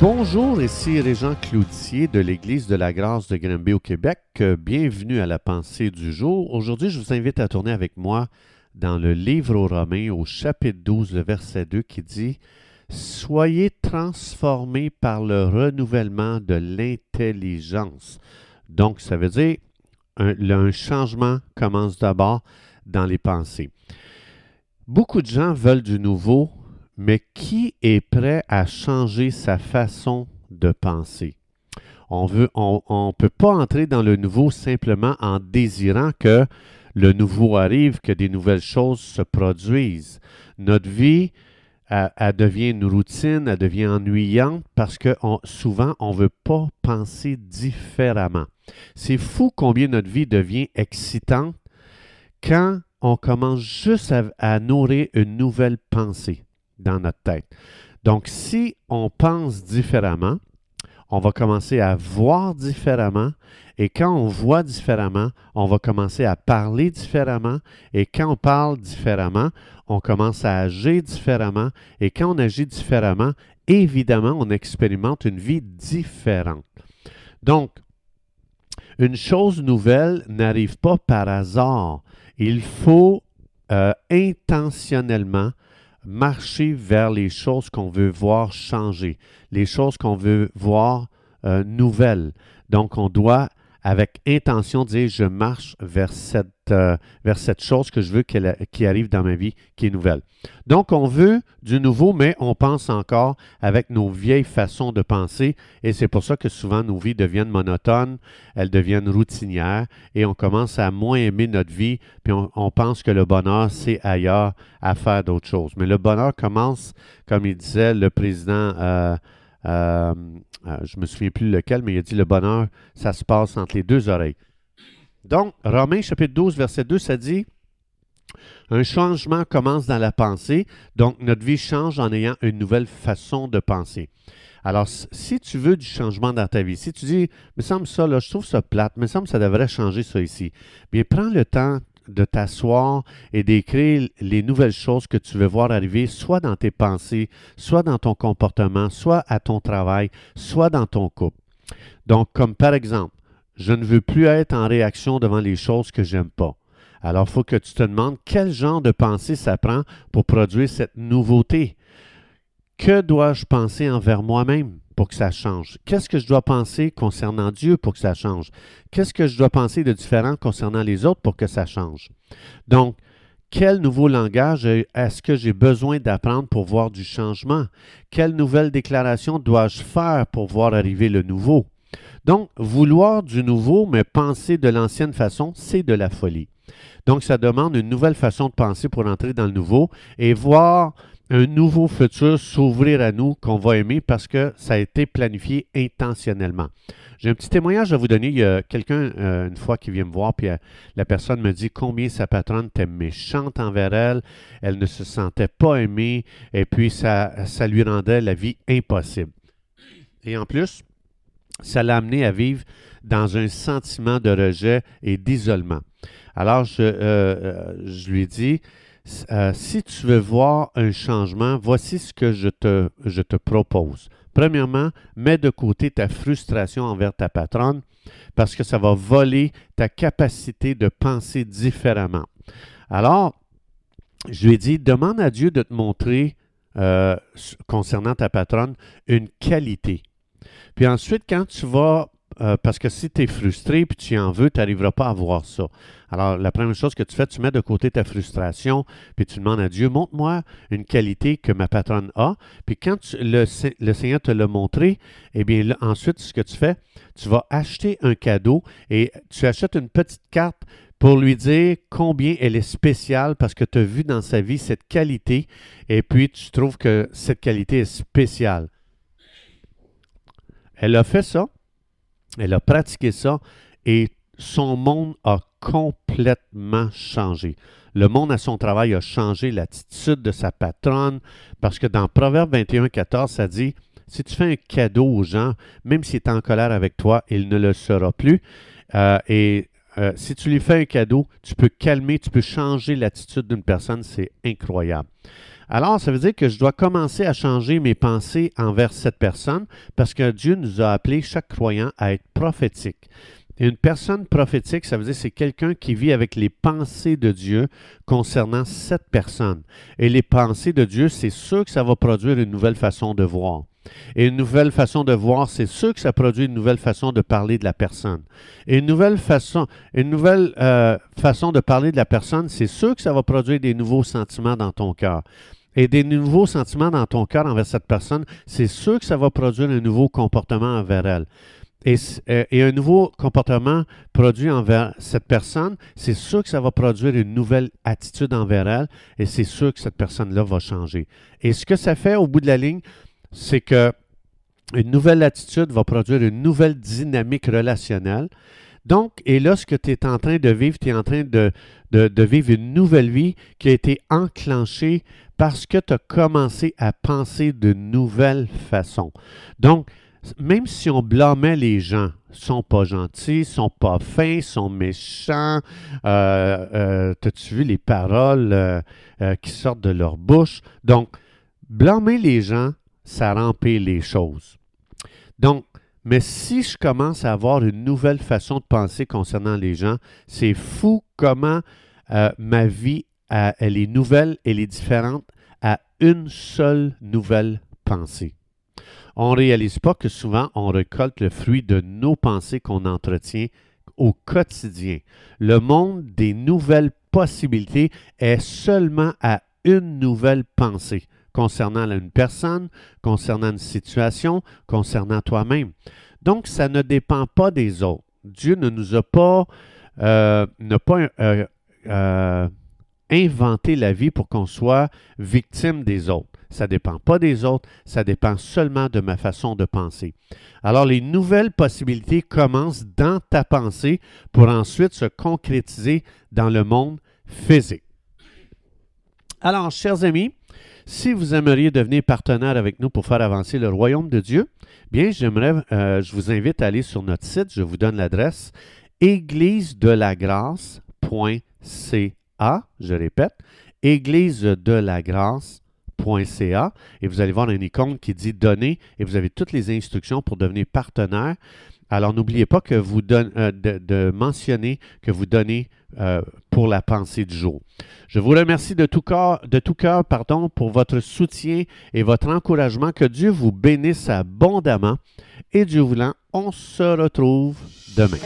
Bonjour, ici Régent Cloutier de l'Église de la Grâce de Granby au Québec. Euh, Bienvenue à la pensée du jour. Aujourd'hui, je vous invite à tourner avec moi dans le livre aux Romains au chapitre 12, le verset 2 qui dit Soyez transformés par le renouvellement de l'intelligence. Donc, ça veut dire un, changement commence d'abord dans les pensées. Beaucoup de gens veulent du nouveau, mais qui est prêt à changer sa façon de penser? On ne on, on peut pas entrer dans le nouveau simplement en désirant que le nouveau arrive, que des nouvelles choses se produisent. Notre vie, elle, devient une routine, elle devient ennuyante parce que souvent, on ne veut pas penser différemment. C'est fou combien notre vie devient excitante quand on commence juste à nourrir une nouvelle pensée dans notre tête. Donc, si on pense différemment, on va commencer à voir différemment. Et quand on voit différemment, on va commencer à parler différemment. Et quand on parle différemment, on commence à agir différemment. Et quand on agit différemment, évidemment, on expérimente une vie différente. Donc, une chose nouvelle n'arrive pas par hasard. Il faut euh, intentionnellement marcher vers les choses qu'on veut voir changer, les choses qu'on veut voir euh, nouvelles. Donc, on doit, avec intention, dire je marche vers cette, euh, vers cette chose que je veux qu'elle qui arrive dans ma vie, qui est nouvelle. Donc, on veut du nouveau, mais on pense encore avec nos vieilles façons de penser, et c'est pour ça que souvent nos vies deviennent monotones, elles deviennent routinières, et on commence à moins aimer notre vie, puis on, on pense que le bonheur, c'est ailleurs à faire d'autres choses. Mais le bonheur commence, comme il disait le président, euh, euh, euh, je ne me souviens plus lequel, mais il a dit le bonheur, ça se passe entre les deux oreilles. Donc, Romains chapitre 12, verset 2, ça dit un changement commence dans la pensée, donc notre vie change en ayant une nouvelle façon de penser. Alors, si tu veux du changement dans ta vie, si tu dis, me semble ça, là, je trouve ça plate, me semble ça devrait changer ça ici, bien, prends le temps de t'asseoir et d'écrire les nouvelles choses que tu veux voir arriver, soit dans tes pensées, soit dans ton comportement, soit à ton travail, soit dans ton couple. Donc, comme par exemple, je ne veux plus être en réaction devant les choses que j'aime pas. Alors, il faut que tu te demandes quel genre de pensée ça prend pour produire cette nouveauté. Que dois-je penser envers moi-même? Pour que ça change? Qu'est-ce que je dois penser concernant Dieu pour que ça change? Qu'est-ce que je dois penser de différent concernant les autres pour que ça change? Donc, quel nouveau langage est-ce que j'ai besoin d'apprendre pour voir du changement? Quelle nouvelle déclaration dois-je faire pour voir arriver le nouveau? Donc, vouloir du nouveau, mais penser de l'ancienne façon, c'est de la folie. Donc, ça demande une nouvelle façon de penser pour entrer dans le nouveau et voir un nouveau futur s'ouvrir à nous qu'on va aimer parce que ça a été planifié intentionnellement. J'ai un petit témoignage à vous donner. Il y a quelqu'un, euh, une fois, qui vient me voir, puis euh, la personne me dit combien sa patronne était méchante envers elle, elle ne se sentait pas aimée, et puis ça, lui rendait la vie impossible. Et en plus, ça l'a amené à vivre dans un sentiment de rejet et d'isolement. Alors, je, euh, je lui dis, euh, si tu veux voir un changement, voici ce que je te, propose. Premièrement, mets de côté ta frustration envers ta patronne parce que ça va voler ta capacité de penser différemment. Alors, je lui ai dit, demande à Dieu de te montrer, euh, concernant ta patronne, une qualité. Puis ensuite, quand tu vas, euh, parce que si tu es frustré puis tu en veux, tu n'arriveras pas à voir ça. Alors, la première chose que tu fais, tu mets de côté ta frustration, puis tu demandes à Dieu, montre-moi une qualité que ma patronne a. Puis quand le, le Seigneur te l'a montré, eh bien, ensuite, ce que tu fais, tu vas acheter un cadeau et tu achètes une petite carte pour lui dire combien elle est spéciale parce que tu as vu dans sa vie cette qualité et puis tu trouves que cette qualité est spéciale. Elle a fait ça, elle a pratiqué ça et son monde a complètement changé. Le monde à son travail a changé, l'attitude de sa patronne, parce que dans Proverbe 21, 14, ça dit si tu fais un cadeau aux gens, même s'il est en colère avec toi, il ne le sera plus. Euh, et euh, si tu lui fais un cadeau, tu peux calmer, tu peux changer l'attitude d'une personne. C'est incroyable. Alors, ça veut dire que je dois commencer à changer mes pensées envers cette personne parce que Dieu nous a appelé chaque croyant à être prophétique. Une personne prophétique, ça veut dire c'est quelqu'un qui vit avec les pensées de Dieu concernant cette personne. Et les pensées de Dieu, c'est sûr que ça va produire une nouvelle façon de voir. Et une nouvelle façon de voir, c'est sûr que ça produit une nouvelle façon de parler de la personne. Et une nouvelle façon, une nouvelle euh, façon de parler de la personne, c'est sûr que ça va produire des nouveaux sentiments dans ton cœur et des nouveaux sentiments dans ton cœur envers cette personne, c'est sûr que ça va produire un nouveau comportement envers elle. Et, euh, et, un nouveau comportement produit envers cette personne, c'est sûr que ça va produire une nouvelle attitude envers elle et c'est sûr que cette personne-là va changer. Et ce que ça fait au bout de la ligne, c'est que une nouvelle attitude va produire une nouvelle dynamique relationnelle. Donc, et là, ce que tu es en train de vivre, tu es en train de, vivre une nouvelle vie qui a été enclenchée parce que tu as commencé à penser de nouvelles façons. Donc, même si on blâmait les gens, sont pas gentils, sont pas fins, sont méchants, euh, euh as-tu vu les paroles euh, qui sortent de leur bouche? Donc, blâmer les gens, ça remplit les choses. Donc, mais si je commence à avoir une nouvelle façon de penser concernant les gens, c'est fou comment ma vie elle est nouvelle, elle est différente à une seule nouvelle pensée. On ne réalise pas que souvent on récolte le fruit de nos pensées qu'on entretient au quotidien. Le monde des nouvelles possibilités est seulement à une nouvelle pensée concernant une personne, concernant une situation, concernant toi-même. Donc, ça ne dépend pas des autres. Dieu ne nous a pas, euh, pas euh, euh, inventer la vie pour qu'on soit victime des autres. Ça ne dépend pas des autres, ça dépend seulement de ma façon de penser. Alors les nouvelles possibilités commencent dans ta pensée pour ensuite se concrétiser dans le monde physique. Alors, chers amis, si vous aimeriez devenir partenaire avec nous pour faire avancer le royaume de Dieu, bien, j'aimerais, euh, je vous invite à aller sur notre site, je vous donne l'adresse, église de la a, je répète, église de la grâce.ca et vous allez voir une icône qui dit donner et vous avez toutes les instructions pour devenir partenaire. Alors n'oubliez pas que vous euh, de, mentionner que vous donnez euh, pour la pensée du jour. Je vous remercie de tout cœur, pour votre soutien et votre encouragement. Que Dieu vous bénisse abondamment et Dieu voulant, on se retrouve demain.